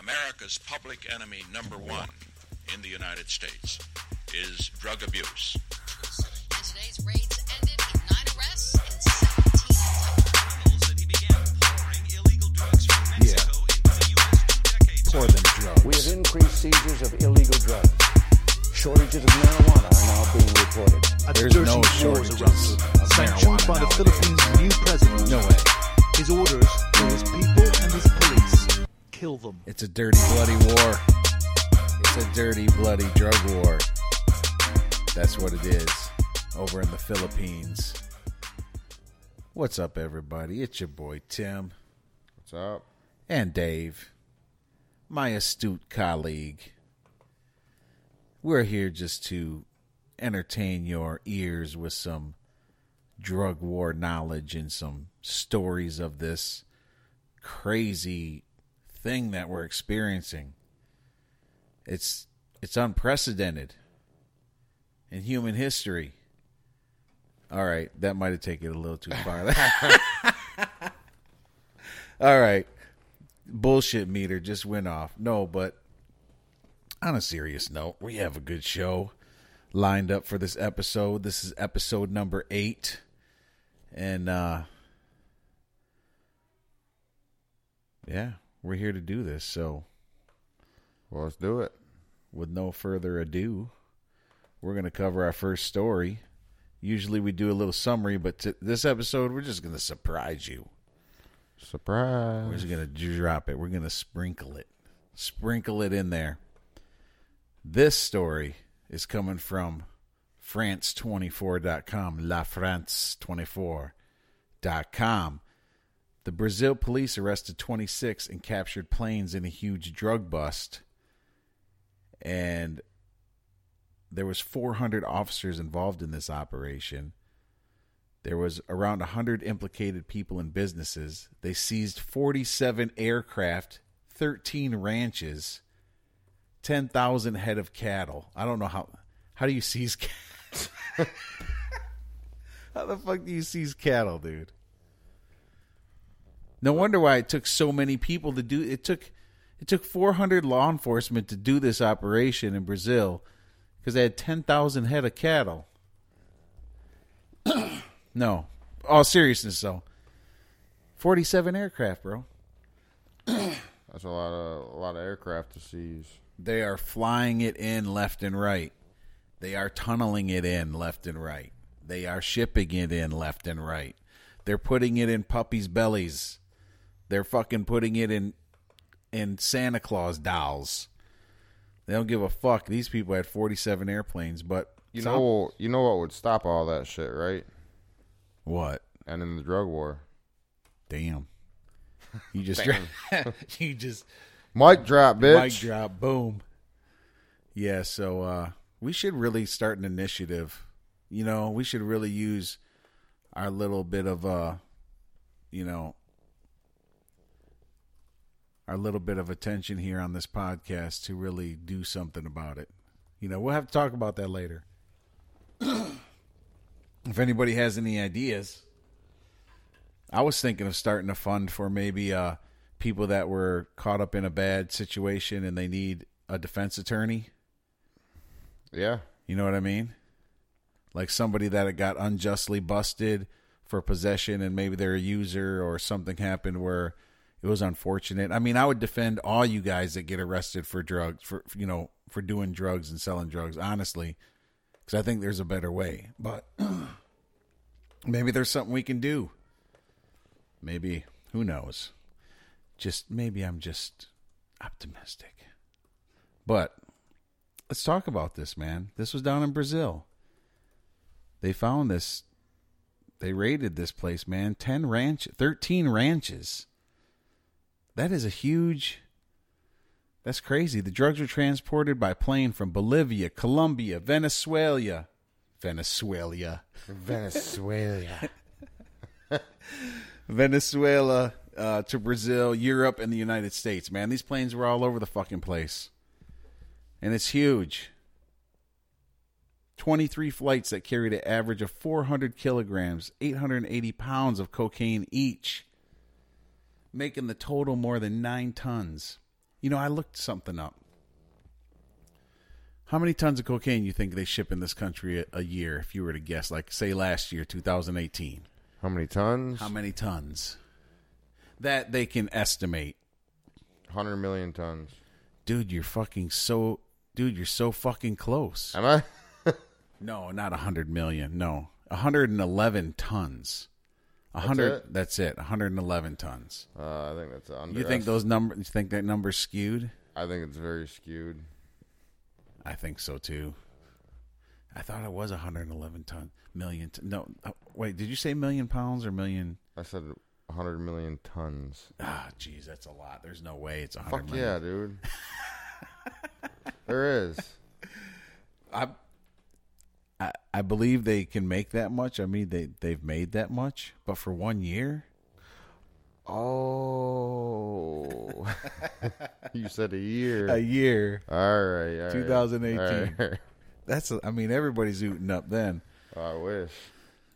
America's public enemy number one in the United States is drug abuse. And today's raids ended with nine arrests and 17 Pour them drugs. We have increased seizures of illegal drugs. Shortages of marijuana are now being reported. A There's no shortages erupted, of sanctioned marijuana by the. Philippines' new president. No way. His orders to his people and his police kill them. It's a dirty, bloody war. It's a dirty, bloody drug war. That's what it is over in the Philippines. What's up, everybody? It's your boy Tim What's up? and Dave, my astute colleague. We're here just to entertain your ears with some drug war knowledge and some stories of this crazy thing that we're experiencing. It's it's unprecedented in human history. All right, that might have taken it a little too far. All right. Bullshit meter just went off. No, but on a serious note, we have a good show lined up for this episode. This is episode number 8 and uh yeah, we're here to do this. So, Well, let's do it. with no further ado, we're going to cover our first story. Usually we do a little summary, but to this episode we're just going to surprise you. Surprise. We're just going to drop it. We're going to sprinkle it. Sprinkle it in there. This story is coming from France24.com, LaFrance24.com. The Brazil police arrested 26 and captured planes in a huge drug bust. And there was 400 officers involved in this operation. There was around 100 implicated people and businesses. They seized 47 aircraft, 13 ranches, 10,000 head of cattle. I don't know how how do you seize cattle? how the fuck do you seize cattle, dude? No wonder why it took so many people to do it took it took 400 law enforcement to do this operation in Brazil because they had 10,000 head of cattle. no. All seriousness though. 47 aircraft, bro. That's a lot of a lot of aircraft to seize. They are flying it in left and right. They are tunneling it in left and right. They are shipping it in left and right. They're putting it in puppies' bellies. They're fucking putting it in in Santa Claus dolls. They don't give a fuck. These people had 47 airplanes, but You some- know, you know what would stop all that shit, right? what? And in the drug war, Damn. You just you just mic drop, bitch. mic drop, boom. Yeah, so uh we should really start an initiative. You know, we should really use our little bit of uh you know our little bit of attention here on this podcast to really do something about it. You know, we'll have to talk about that later. if anybody has any ideas, I was thinking of starting a fund for maybe uh, people that were caught up in a bad situation and they need a defense attorney. Yeah, You know what I mean? Like somebody that got unjustly busted for possession and maybe they're a user or something happened where it was unfortunate. I mean, I would defend all you guys that get arrested for drugs, for, you know, for doing drugs and selling drugs, honestly, because I think there's a better way. But maybe there's something we can do. Maybe, who knows? Just maybe I'm just optimistic. But let's talk about this, man. This was down in Brazil. They found this. They raided this place, man. 10 ranch, 13 ranches. That is a huge. That's crazy. The drugs were transported by plane from Bolivia, Colombia, Venezuela. Venezuela. Venezuela. Venezuela uh, to Brazil, Europe, and the United States. Man, these planes were all over the fucking place, and it's huge. Twenty-three flights that carried an average of four hundred kilograms, eight hundred and eighty pounds of cocaine each, making the total more than nine tons. You know, I looked something up. How many tons of cocaine you think they ship in this country a, a year? If you were to guess, like say last year, 2018, How many tons? how many tons that they can estimate? 100 million tons. Dude, you're fucking so. Dude, you're so fucking close. Am I? No, not 100 million. No, 111 tons. A hundred. it? That's it. 111 tons. Uh, I think that's under. You think those numbers? You think that number's skewed? I think it's very skewed. I think so too. I thought it was 111 ton million. T- no, oh, wait. Did you say million pounds or million? I said 100 million tons. Ah, jeez, that's a lot. There's no way it's 100 Fuck million. yeah, dude. there is. I, I I believe they can make that much. I mean, they they've made that much, but for one year, Oh. you said a year. a year. all right. all right. 2018. All right. That's. I mean, everybody's ooting up then. I wish.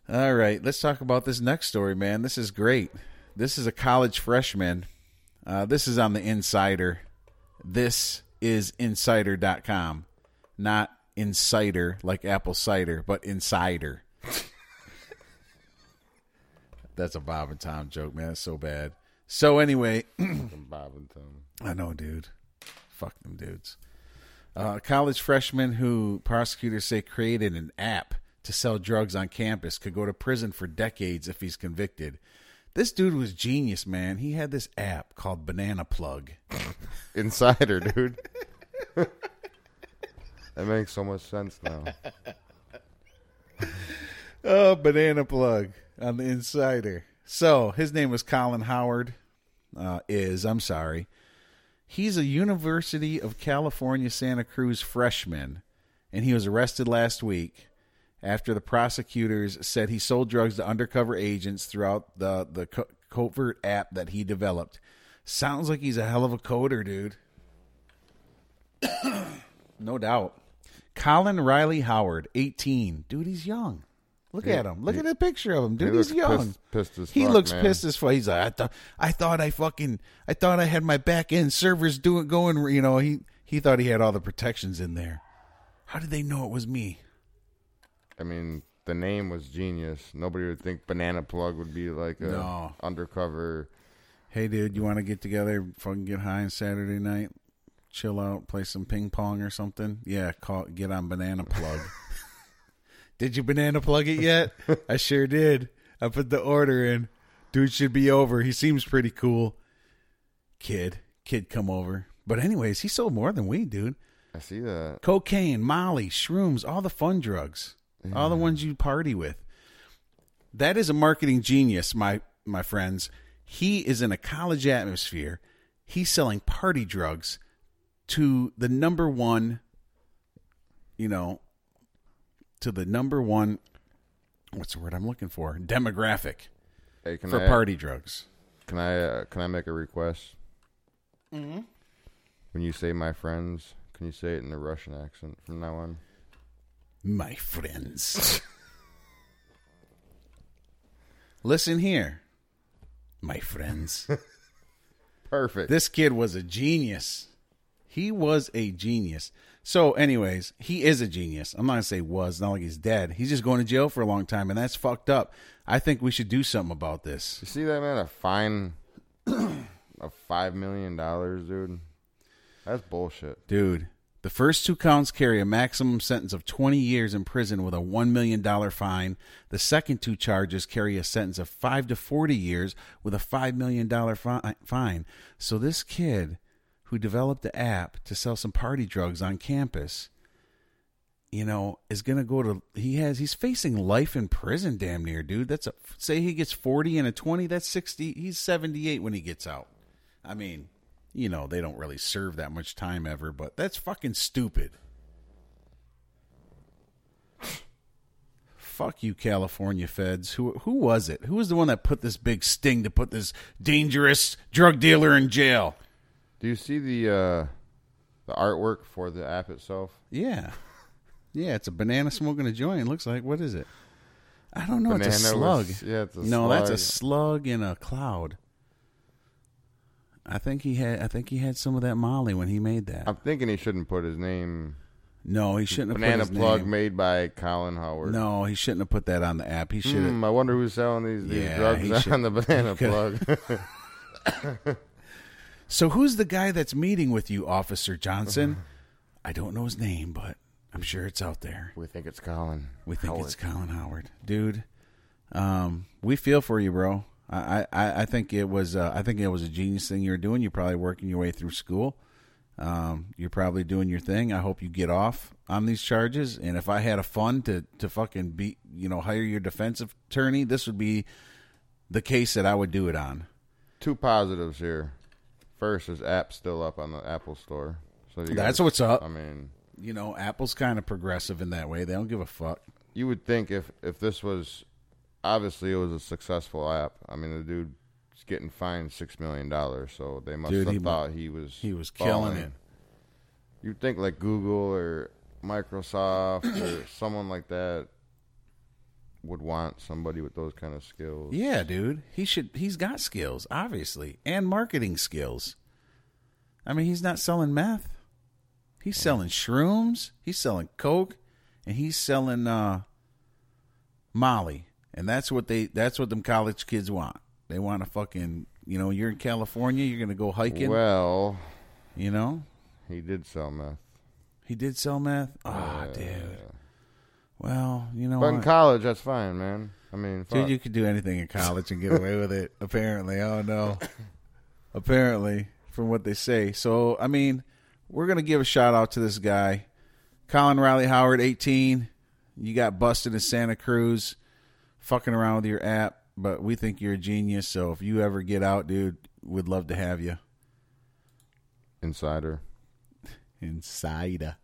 All right, let's talk about this next story, man. This is great. This is a college freshman. Uh, this is on the Insider. This is insider.com, not insider like apple cider, but insider. That's a Bob and Tom joke, man. That's so bad. So anyway, Bob and Tom. I know, dude. Fuck them dudes. Uh, a college freshman who prosecutors say created an app to sell drugs on campus could go to prison for decades if he's convicted. This dude was genius, man. He had this app called Banana Plug. Insider, dude. that makes so much sense now. Oh, Banana Plug on the Insider. So his name was Colin Howard. Uh, is I'm sorry. He's a University of California Santa Cruz freshman, and he was arrested last week after the prosecutors said he sold drugs to undercover agents throughout the the co- covert app that he developed. Sounds like he's a hell of a coder, dude. no doubt. Colin Riley Howard, 18. Dude, he's young. Look at him. Look at the picture of him. Dude, He he's young. pissed- pissed as he fuck, looks man. pissed as fuck. He's like, I thought, I thought I fucking, I thought I had my back end servers doing going. You know, he he thought he had all the protections in there. How did they know it was me? I mean, the name was genius. Nobody would think Banana Plug would be like a No. undercover. Hey, dude, you want to get together, fucking get high on Saturday night, chill out, play some ping pong or something? Yeah, call get on Banana Plug. did you banana plug it yet? I sure did. I put the order in. Dude should be over. He seems pretty cool. Kid, kid, come over. But anyways, he sold more than we, dude. I see that. Cocaine, Molly, shrooms, all the fun drugs, all the ones you party with. That is a marketing genius, my my friends. He is in a college atmosphere. He's selling party drugs to the number one, you know, to the number one. What's the word I'm looking for? Demographic Hey, can for I, party drugs. Can I uh, can I make a request? Mm-hmm. When you say my friends, can you say it in a Russian accent from now on? My friends. Listen here, my friends. Perfect. This kid was a genius. He was a genius. So, anyways, he is a genius. I'm not gonna say was, not like he's dead. He's just going to jail for a long time, and that's fucked up. I think we should do something about this. you see that man? A fine of five million dollars, dude. That's bullshit. Dude, the first two counts carry a maximum sentence of 20 years in prison with a $1 million fine. The second two charges carry a sentence of 5 to 40 years with a $5 million fi- fine. So this kid who developed the app to sell some party drugs on campus, you know, is going to go to he has he's facing life in prison damn near, dude. That's a say he gets 40 and a 20, that's 60. He's 78 when he gets out. I mean, you know, they don't really serve that much time ever, but that's fucking stupid. Fuck you, California feds. Who who was it? Who was the one that put this big sting to put this dangerous drug dealer in jail? Do you see the uh, the artwork for the app itself? Yeah. Yeah, it's a banana smoking a joint. It looks like what is it? I don't know. it's a slug. with- yeah, it's a no, that's a slug. slug in a cloud. I think he had. I think he had some of that Molly when he made that. I'm thinking he shouldn't put his name. no, he shouldn't have Banana put his plug name. made by Colin Howard. No, he shouldn't have put that on the app. He should have. Hmm, I wonder who's selling these, these Yeah, drugs should- on the banana plug. So who's the guy that's meeting with you, Officer Johnson? I don't know his name, but I'm sure it's out there. we think it's Colin. We think Howard. it's Colin Howard, dude. Um, we feel for you, bro. I, I, I think it was uh, I think it was a genius thing you're doing. You're probably working your way through school. Um, you're probably doing your thing. I hope you get off on these charges. And if I had a fund to to fucking be, you know, hire your defensive attorney, this would be the case that I would do it on. Two positives here. First, his app's still up on the Apple Store. So you That's guys- what's up. I mean, You know, Apple's kind of progressive in that way. They don't give a fuck. you would think if if this was obviously it was a successful app. I mean, the dude's getting fined six million dollars, so they must Dude, have he- thought he was He was killing it. You'd think like Google or Microsoft or someone like that would want somebody with those kind of skills. Yeah, dude. He should he's got skills, obviously, and marketing skills. I mean, he's not selling meth. He's selling shrooms, he's selling coke, and he's selling uh Molly. And that's what they that's what them college kids want. They want to fucking, you know, you're in California, you're going to go hiking, Well, you know? he did sell meth. He did sell meth. Ah, dude. Well, you know But in what? college, that's fine, man. I mean, fuck. Dude, you could do anything in college and get away with it. Apparently, oh no. Apparently, from what they say. So, I mean, we're gonna give a shout out to this guy, Colin Riley Howard, eighteen. You got busted in Santa Cruz, fucking around with your app, but we think you're a genius. So, if you ever get out, dude, we'd love to have you Insider. inside.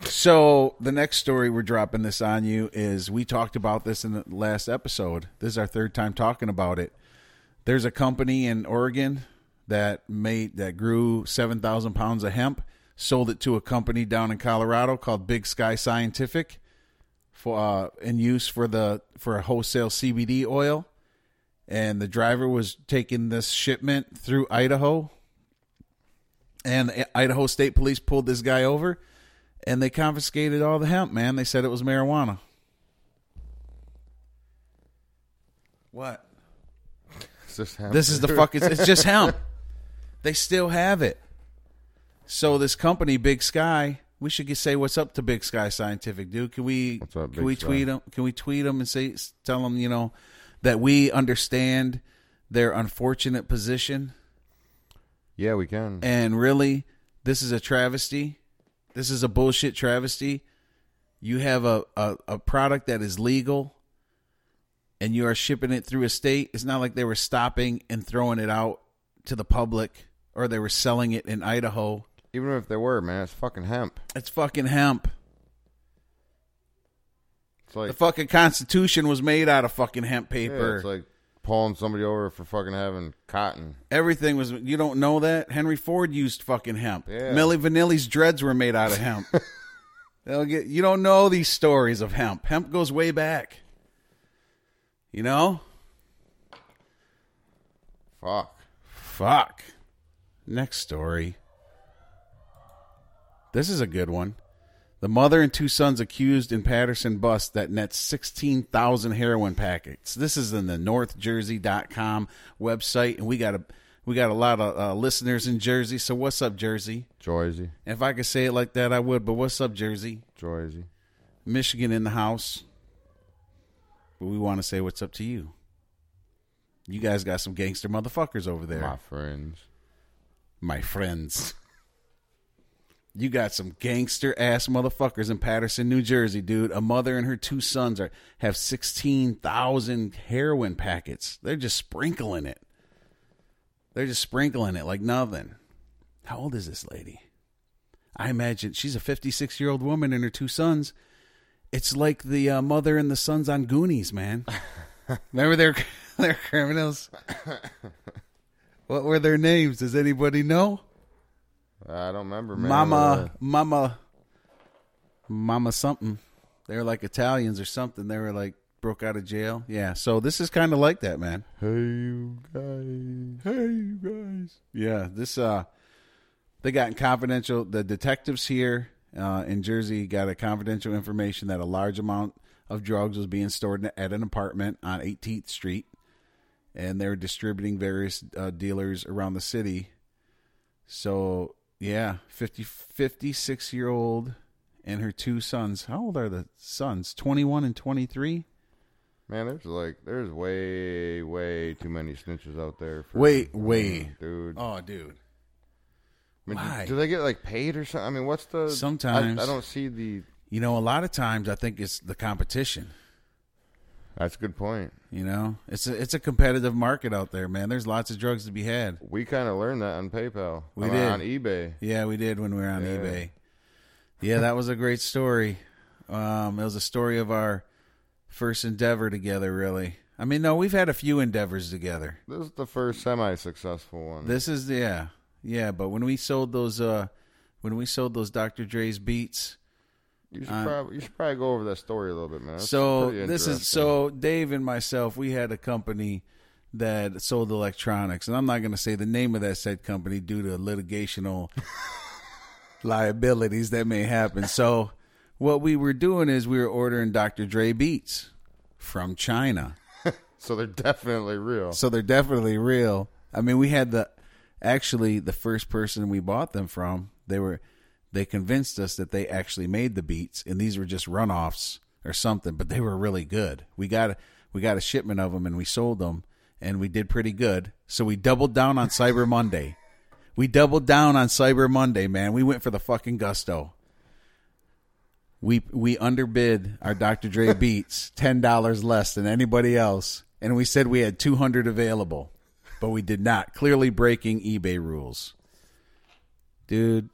So the next story we're dropping this on you is we talked about this in the last episode. This is our third time talking about it. There's a company in Oregon that made that grew seven thousand pounds of hemp, sold it to a company down in Colorado called Big Sky Scientific for uh, in use for the for a wholesale CBD oil. And the driver was taking this shipment through Idaho and the Idaho State Police pulled this guy over and they confiscated all the hemp, man. They said it was marijuana. What? Is this, hemp? This is the fuck. It's, it's just hemp. They still have it. So this company, Big Sky, we should get, say what's up to Big Sky Scientific, dude. Can we? What's up, can we Sky? tweet them? Can we tweet them and say tell them you know that we understand their unfortunate position Yeah, we can. and really this is a travesty this is a bullshit travesty. You have a, a, a product that is legal and you are shipping it through a state. It's not like they were stopping and throwing it out to the public or they were selling it in idaho. Even if they were, man, it's fucking hemp. it's fucking hemp. It's like the fucking constitution was made out of fucking hemp yeah, paper. it's like pulling somebody over for fucking having cotton. everything was you don't know that? Henry ford used fucking hemp. Yeah. Milli Vanilli's dreads were made out of hemp. They'll get you don't know these stories of hemp. Hemp goes way back. You know? Fuck. fuck. Next story. This is a good one the mother and two sons accused in Paterson bust that nets 16,000 heroin packets. This is in the northjersey.com website and we got a we got a lot of uh, listeners in Jersey. So what's up Jersey? Joyzy. If I could say it like that I would, but what's up Jersey? Jersey. Michigan in the house. But we want to say what's up to you. You guys got some gangster motherfuckers over there. My friends. my friends. You got some gangster ass motherfuckers in Paterson, New Jersey, dude. A mother and her two sons are have sixteen thousand heroin packets. They're just sprinkling it. They're just sprinkling it like nothing. How old is this lady? I imagine she's a fifty-six year old woman and her two sons. It's like the uh, mother and the sons on Goonies, man. Remember their their criminals. What were their names? Does anybody know? I don't remember, man. Mama, Uh, Mama, Mama something. They were like Italians or something. They were like broke out of jail. Yeah, so this is kind of like that, man. Hey, you guys. Hey, you guys. Yeah, this uh, they got confidential. The detectives here uh, in Jersey got a confidential information that a large amount of drugs was being stored at an apartment on 18th Street, and they were distributing various uh, dealers around the city. So yeah, 50, 56 year old and her two sons. How old are the sons? 21 and 23. Man, there's like there's way way too many snitches out there. For, Wait, wait. dude. Oh, dude. I mean, do- why? Do, they get like paid or something? I mean, what's the? Sometimes. I, I don't see the. You know, a lot of times I think it's the competition. That's a good point. You know, it's a it's a competitive market out there, man. There's lots of drugs to be had. We kind of learned that on PayPal. We did. on eBay. Yeah, we did when we were on Yeah. eBay. Yeah, that was a great story. Um, it was a story of our first endeavor together. Really, I mean, no, we've had a few endeavors together. This is the first semi-successful one. This is yeah, yeah. But when we sold those, uh, when we sold those Dr. Dre's beats, you should uh, probably you should probably go over that story a little bit, man. That's so this is so Dave and myself. We had a company that sold electronics, and I'm not going to say the name of that said company due to litigational liabilities that may happen. So what we were doing is we were ordering Dr. Dre beats from China. So they're definitely real. So they're definitely real. I mean, we had the actually the first person we bought them from. They were they convinced us that they actually made the beats, and these were just runoffs or something, but they were really good. We got we got a shipment of them, and we sold them, and we did pretty good. So we doubled down on Cyber Monday. We doubled down on Cyber Monday, man. We went for the fucking gusto. We we underbid our Dr. Dre beats ten dollars less than anybody else, and we said we had two hundred available, but we did not. Clearly breaking eBay rules, dude.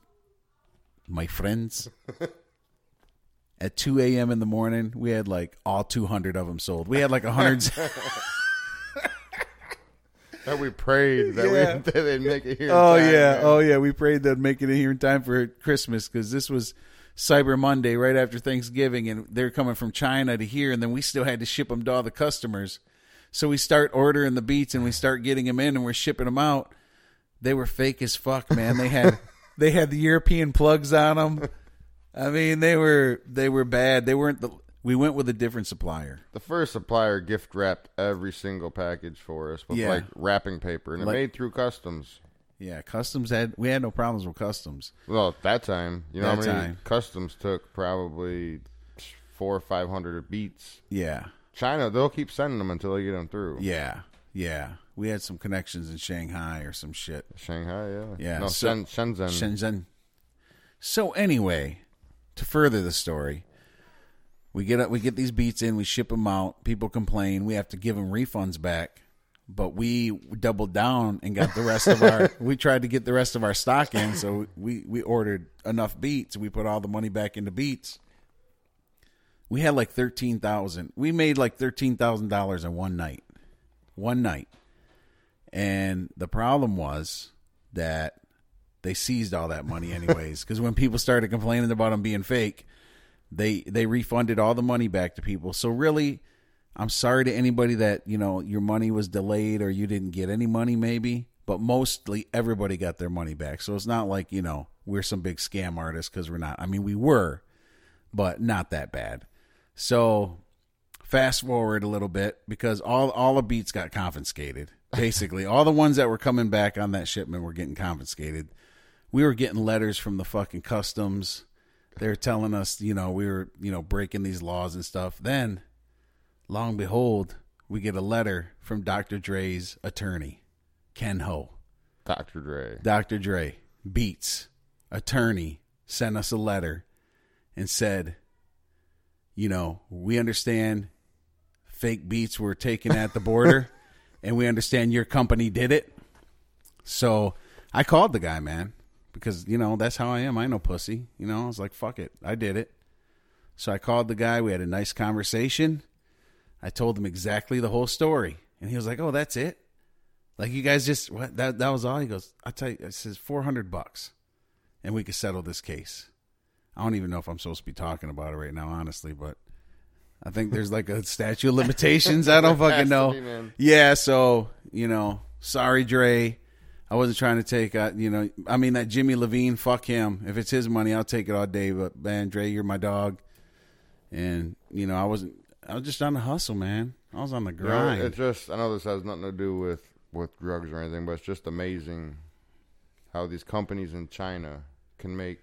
My friends, at two a.m. in the morning, we had like all two hundred of them sold. We had like hundred. that we prayed that, Yeah. we, that they'd make it here. in Oh time, yeah, man. oh yeah. We prayed they'd make it here in time for Christmas because this was Cyber Monday right after Thanksgiving, and they're coming from China to here, and then we still had to ship them to all the customers. So we start ordering the beats, and we start getting them in, and we're shipping them out. They were fake as fuck, man. They had they had the European plugs on them. I mean, they were they were bad. They weren't the. We went with a different supplier. The first supplier gift wrapped every single package for us with Yeah. like wrapping paper, and Like- it made through customs. Yeah, customs had we had no problems with customs. Well, at that time, you know That how many time. customs took? Probably four or five hundred beats. Yeah, China, they'll keep sending them until they get them through. yeah, yeah. We had some connections in Shanghai or some shit. Shanghai, yeah, Yeah, No, so- Shenzhen. Shenzhen. So anyway, to further the story, we get we get these beats in, we ship them out. People complain, we have to give them refunds back, but we doubled down and got the rest of our. We tried to get the rest of our stock in, so we we ordered enough beats. We put all the money back into beats. We had like thirteen thousand. We made like thirteen thousand dollars in one night, one night, and the problem was that they seized all that money anyways because when people started complaining about them being fake they they refunded all the money back to people. So really i'm sorry to anybody that you know your money was delayed or you didn't get any money maybe but mostly everybody got their money back. So it's not like you know we're some big scam artists because we're not. I mean we were but not that bad. So fast forward a little bit because all all the beats got confiscated. Basically, all the ones that were coming back on that shipment were getting confiscated. We were getting letters from the fucking customs. They're telling us, you know, we were, you know, breaking these laws and stuff. Then, long and behold, we get a letter from Dr. Dre's attorney, Ken Ho. Dr. Dre. Dr. Dre, Beats, attorney, sent us a letter and said, you know, we understand fake beats were taken at the border and we understand your company did it. So I called the guy, man, because, you know, that's how I am. I know pussy. You know, I was like, fuck it. I did it. So I called the guy. We had a nice conversation. I told him exactly the whole story. And he was like, oh, that's it? Like you guys just what that that was all. He goes, I tell you, it says four hundred bucks, and we could settle this case. I don't even know if I'm supposed to be talking about it right now, honestly, but I think there's like a statute of limitations. I don't fucking know. be, yeah, so you know, sorry, Dre. I wasn't trying to take, uh, you know, I mean that Jimmy Iovine, fuck him. If it's his money, I'll take it all day. But man, Dre, you're my dog, and you know, I wasn't. I was just on the hustle, man. I was on the You know, grind. it's just I know this has nothing to do with with drugs or anything, but it's just amazing how these companies in China can make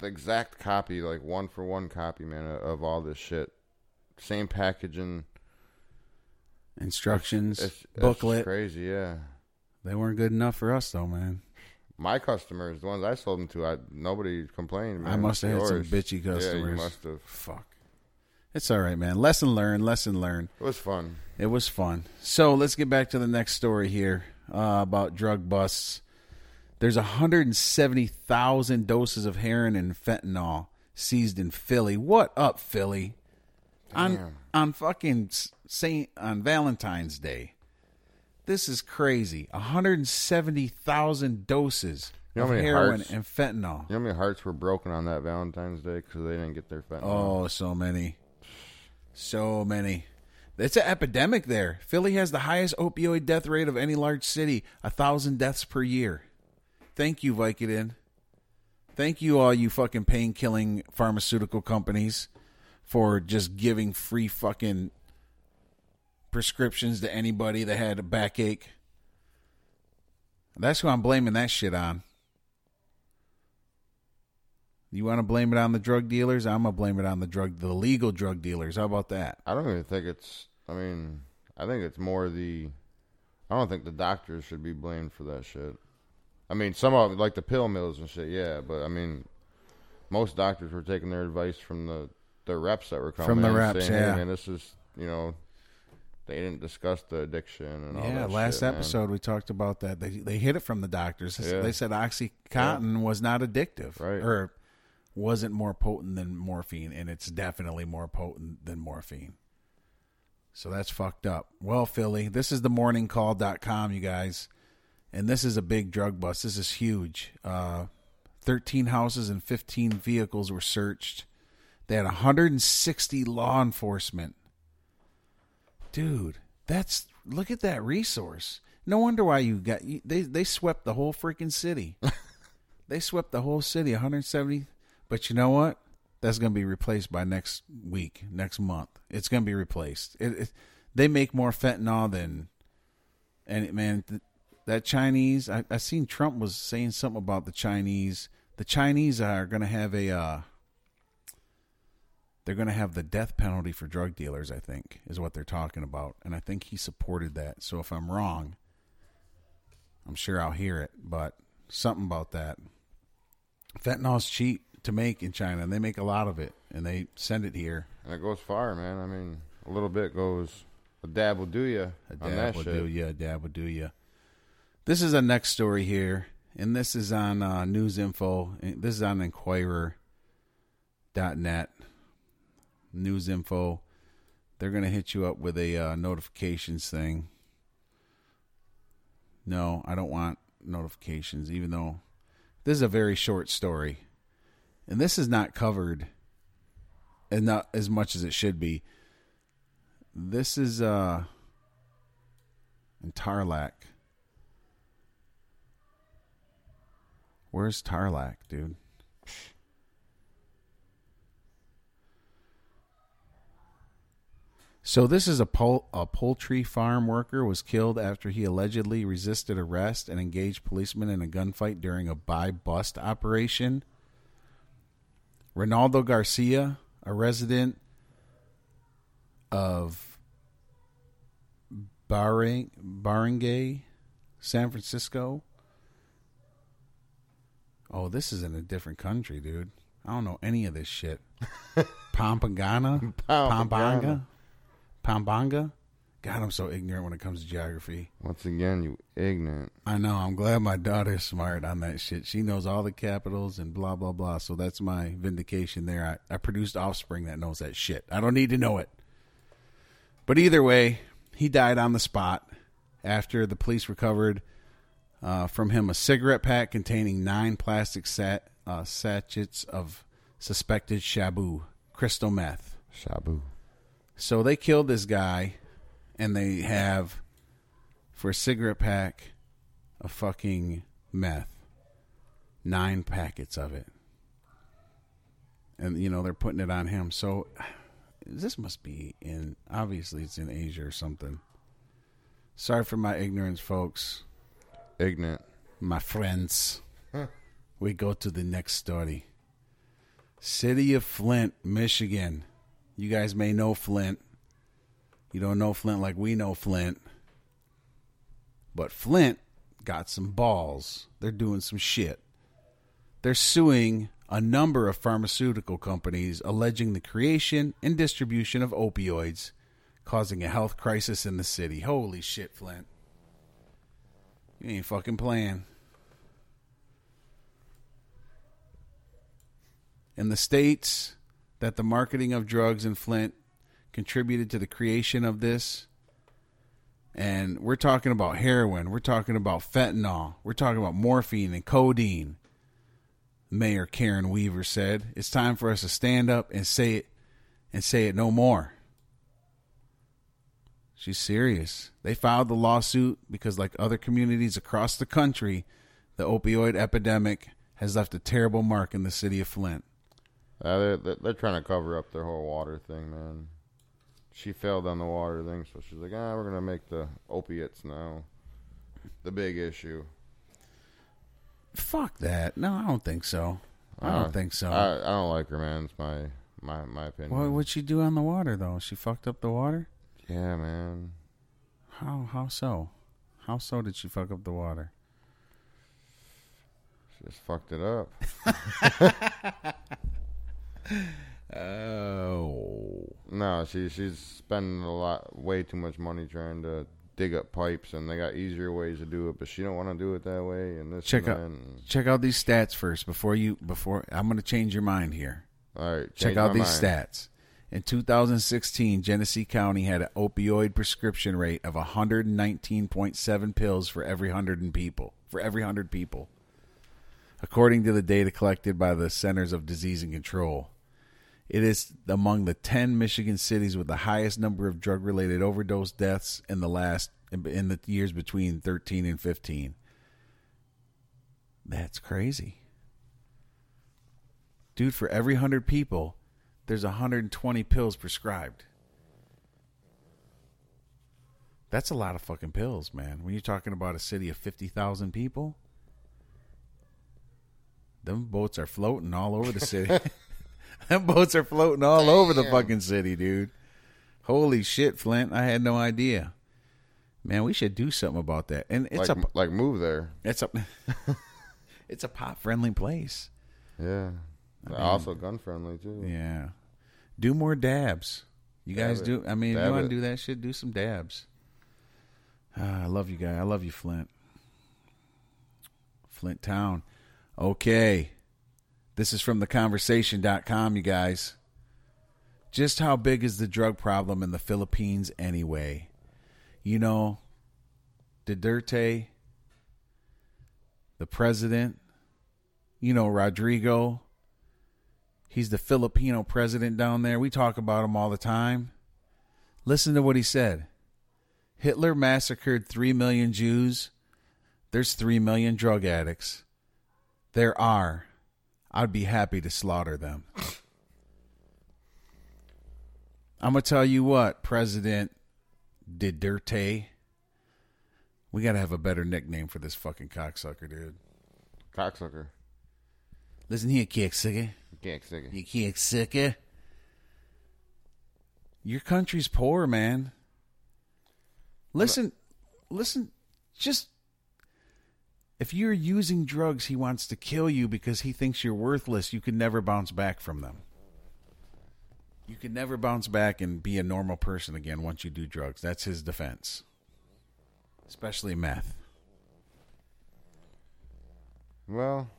the exact copy, like one for one copy, man, of, all this shit. Same packaging, Instructions, it's, it's booklet. crazy, yeah. They weren't good enough for us, though, man. My customers, the ones I sold them to, I nobody complained. Man. I must have had some bitchy Yeah, customers. you must have. Fuck. It's all right, man. Lesson learned. Lesson learned. It was fun. It was fun. So let's get back to the next story here uh, about drug busts. There's 170,000 doses of heroin and fentanyl seized in Philly. What up, Philly? On Damn. on fucking Saint on Valentine's Day. This is crazy. 170,000 doses You know of heroin hearts- and fentanyl. You know how many hearts were broken on that Valentine's Day because they didn't get their fentanyl? Oh, so many. So many. It's an epidemic there. Philly has the highest opioid death rate of any large city, a thousand deaths per year. Thank you, Vicodin. Thank you, all you fucking pain killing pharmaceutical companies, for just giving free fucking prescriptions to anybody that had a backache. That's who I'm blaming that shit on. You want to blame it on the drug dealers? I'm gonna blame it on the drug, the legal drug dealers. How about that? I don't even think it's. I mean, I think it's more the. I don't think the doctors should be blamed for that shit. I mean, some of it, like the pill mills and shit, yeah, but I mean, most doctors were taking their advice from the the reps that were coming From the in reps, saying, yeah. "Hey, man, this is you know." They didn't discuss the addiction and all Yeah, that. last shit, man. episode we talked about that. They they hit it from the doctors. They- Yeah. They said OxyContin was not addictive, Right. Or wasn't more potent than morphine, and it's definitely more potent than morphine. So that's fucked up. Well, Philly, this is the morningcall.com, you guys. And this is a big drug bust. This is huge. Uh, 13 houses and 15 vehicles were searched. They had 160 law enforcement. Dude, that's look at that resource. No wonder why you got they they swept the whole freaking city. they swept the whole city 170 but you know what? That's going to be replaced by next week, next month. It's going to be replaced. It, it, they make more fentanyl than and man that Chinese I, I seen Trump was saying something about the Chinese. The Chinese are going to have a uh they're going to have the death penalty for drug dealers, I think, is what they're talking about. And I think he supported that. So if I'm wrong, I'm sure I'll hear it, but something about that. Fentanyl's cheap to make in China, and they make a lot of it, and they send it here. And it goes far, man. I mean, a little bit goes. A dab will do you A dab will shit. do you. A dab will do you. This is a next story here, and this is on uh, News Info. This is on Inquirer.net. News Info. They're going to hit you up with a uh, notifications thing. No, I don't want notifications, even though this is a very short story. And this is not covered and not as much as it should be. This is uh in Tarlac. Where's Tarlac, dude? So this is a pol- a poultry farm worker was killed after he allegedly resisted arrest and engaged policemen in a gunfight during a buy bust operation. Ronaldo Garcia, a resident of Barangay, San Francisco. Oh, this is in a different country, dude. I don't know any of this shit. Pampangana? Pampanga. Pampanga? Pampanga? God, I'm so ignorant when it comes to geography. Once again, you ignorant. I know. I'm glad my daughter's smart on that shit. She knows all the capitals and blah blah blah. So that's my vindication there. I, I produced offspring that knows that shit. I don't need to know it. But either way, he died on the spot after the police recovered uh, from him a cigarette pack containing nine plastic sat, uh, sachets of suspected shabu crystal meth. Shabu. So they killed this guy, and they have for a cigarette pack a fucking meth, nine packets of it, and you know they're putting it on him. So this must be in obviously it's in Asia or something. Sorry for my ignorance, folks, Ignorant. my friends. we go to the next story. City of Flint, Michigan. You guys may know Flint. You don't know Flint like we know Flint. But Flint got some balls. They're doing some shit. They're suing a number of pharmaceutical companies alleging the creation and distribution of opioids causing a health crisis in the city. Holy shit, Flint. You ain't fucking playing. In the states that the marketing of drugs in Flint contributed to the creation of this, and we're talking about heroin, we're talking about fentanyl, we're talking about morphine and codeine. Mayor Karen Weaver said, "It's time for us to stand up and say it and say it no more." She's serious. They filed the lawsuit because, like other communities across the country, the opioid epidemic has left a terrible mark in the city of Flint. Uh, they're, they're trying to cover up their whole water thing, man. She failed on the water thing, so she's like, ah, we're gonna make the opiates now the big issue. Fuck that. No, I don't think so. I Uh, don't think so. I, I don't like her, man. It's my my my opinion. what would she do on the water though? She fucked up the water? Yeah, man. How how so? How so did she fuck up the water? She just fucked it up. Oh. No, she she's spending a lot, way too much money trying to dig up pipes, and they got easier ways to do it, but she don't want to do it that way. And this, Check and out and- check out these stats first before you before I'm going to change your mind here. All right, Check out these mind. stats. In 2016, Genesee County had an opioid prescription rate of 119.7 pills for every 100 people. For every 100 people. According to the data collected by the Centers of Disease and Control, it is among the 10 Michigan cities with the highest number of drug-related overdose deaths in the last in the years between 13 and 15. That's crazy dude, for every 100 people, there's 120 pills prescribed. That's a lot of fucking pills, man. When you're talking about a city of 50,000 people, them boats are floating all over the city. them boats are floating all over the fucking city, dude. Holy shit, Flint. I had no idea. Man, we should do something about that. And it's like a like move there. it's a it's a pop friendly place. Yeah, also gun friendly too. Yeah. Do more dabs. You Dab guys it. do I mean, if you want to do that shit, do some dabs. Ah, I love you guy. I love you, Flint. Flint Town. Okay. This is from theconversation.com, you guys. Just how big is the drug problem in the Philippines anyway? You know, Duterte, the president, you know, Rodrigo, He's the Filipino president down there. We talk about him all the time. Listen to what he said. Hitler massacred 3 million Jews. There's 3 million drug addicts. There are. I'd be happy to slaughter them. I'm going to tell you what, President Duterte. We got to have a better nickname for this fucking cocksucker, dude. Cocksucker. Listen here, cocksucker. Can't stick it. You can't sick it. Your country's poor, man. Listen, listen, just if you're using drugs, he wants to kill you because he thinks you're worthless. You can never bounce back from them. You can never bounce back and be a normal person again once you do drugs. That's his defense, especially meth. Well,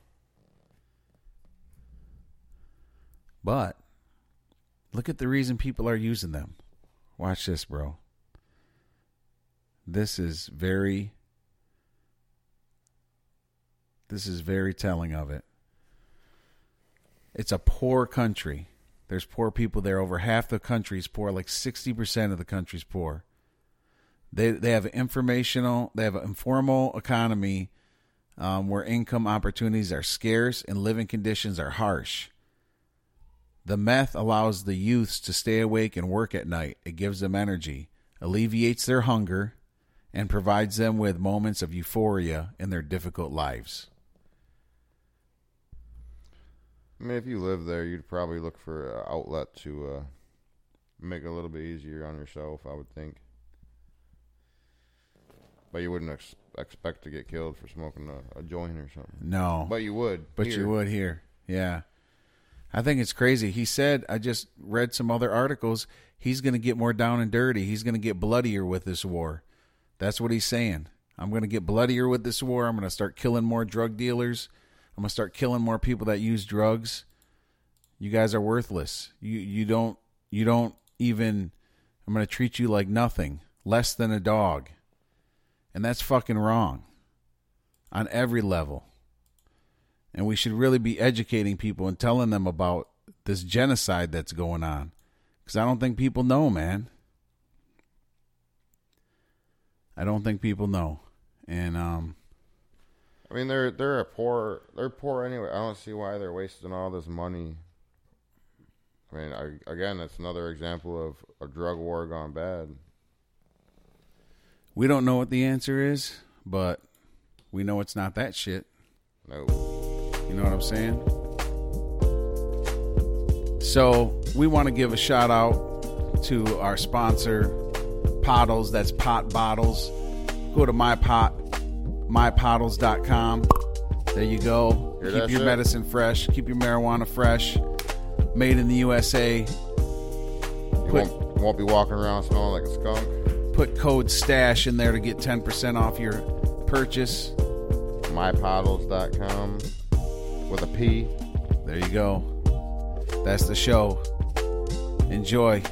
But look at the reason people are using them. Watch this, bro. This is very this is very telling of it. It's a poor country. There's poor people there. Over half the country's poor, like 60% of the country's poor. They they have informational, they have an informal economy um, where income opportunities are scarce and living conditions are harsh. The meth allows the youths to stay awake and work at night. It gives them energy, alleviates their hunger, and provides them with moments of euphoria in their difficult lives. I mean, if you live there, you'd probably look for an outlet to uh, make it a little bit easier on yourself. I would think, but you wouldn't ex- expect to get killed for smoking a, a joint or something. No. But you would. But here. you would here. Yeah. I think it's crazy. He said, I just read some other articles. He's going to get more down and dirty. He's going to get bloodier with this war. That's what he's saying. I'm going to get bloodier with this war. I'm going to start killing more drug dealers. I'm going to start killing more people that use drugs. You guys are worthless. You you don't you don't even I'm going to treat you like nothing, less than a dog. And that's fucking wrong on every level. And we should really be educating people and telling them about this genocide that's going on. Because I don't think people know, man. I don't think people know. And, um, I mean, they're they're a poor. They're poor anyway. I don't see why they're wasting all this money. I mean, I, again, it's another example of a drug war gone bad. we don't know what the answer is, but we know it's not that shit. No, You know what I'm saying? So we want to give a shout out to our sponsor, Pottles. That's Pot Bottles. Go to my pot, mypottles.com. There you go. Hear Keep your shit? medicine fresh. Keep your marijuana fresh. Made in the USA. you Put- won't, won't be walking around smelling like a skunk. Put code STASH in there to get 10% off your purchase. mypottles.com with a P. There you go. That's the show. Enjoy.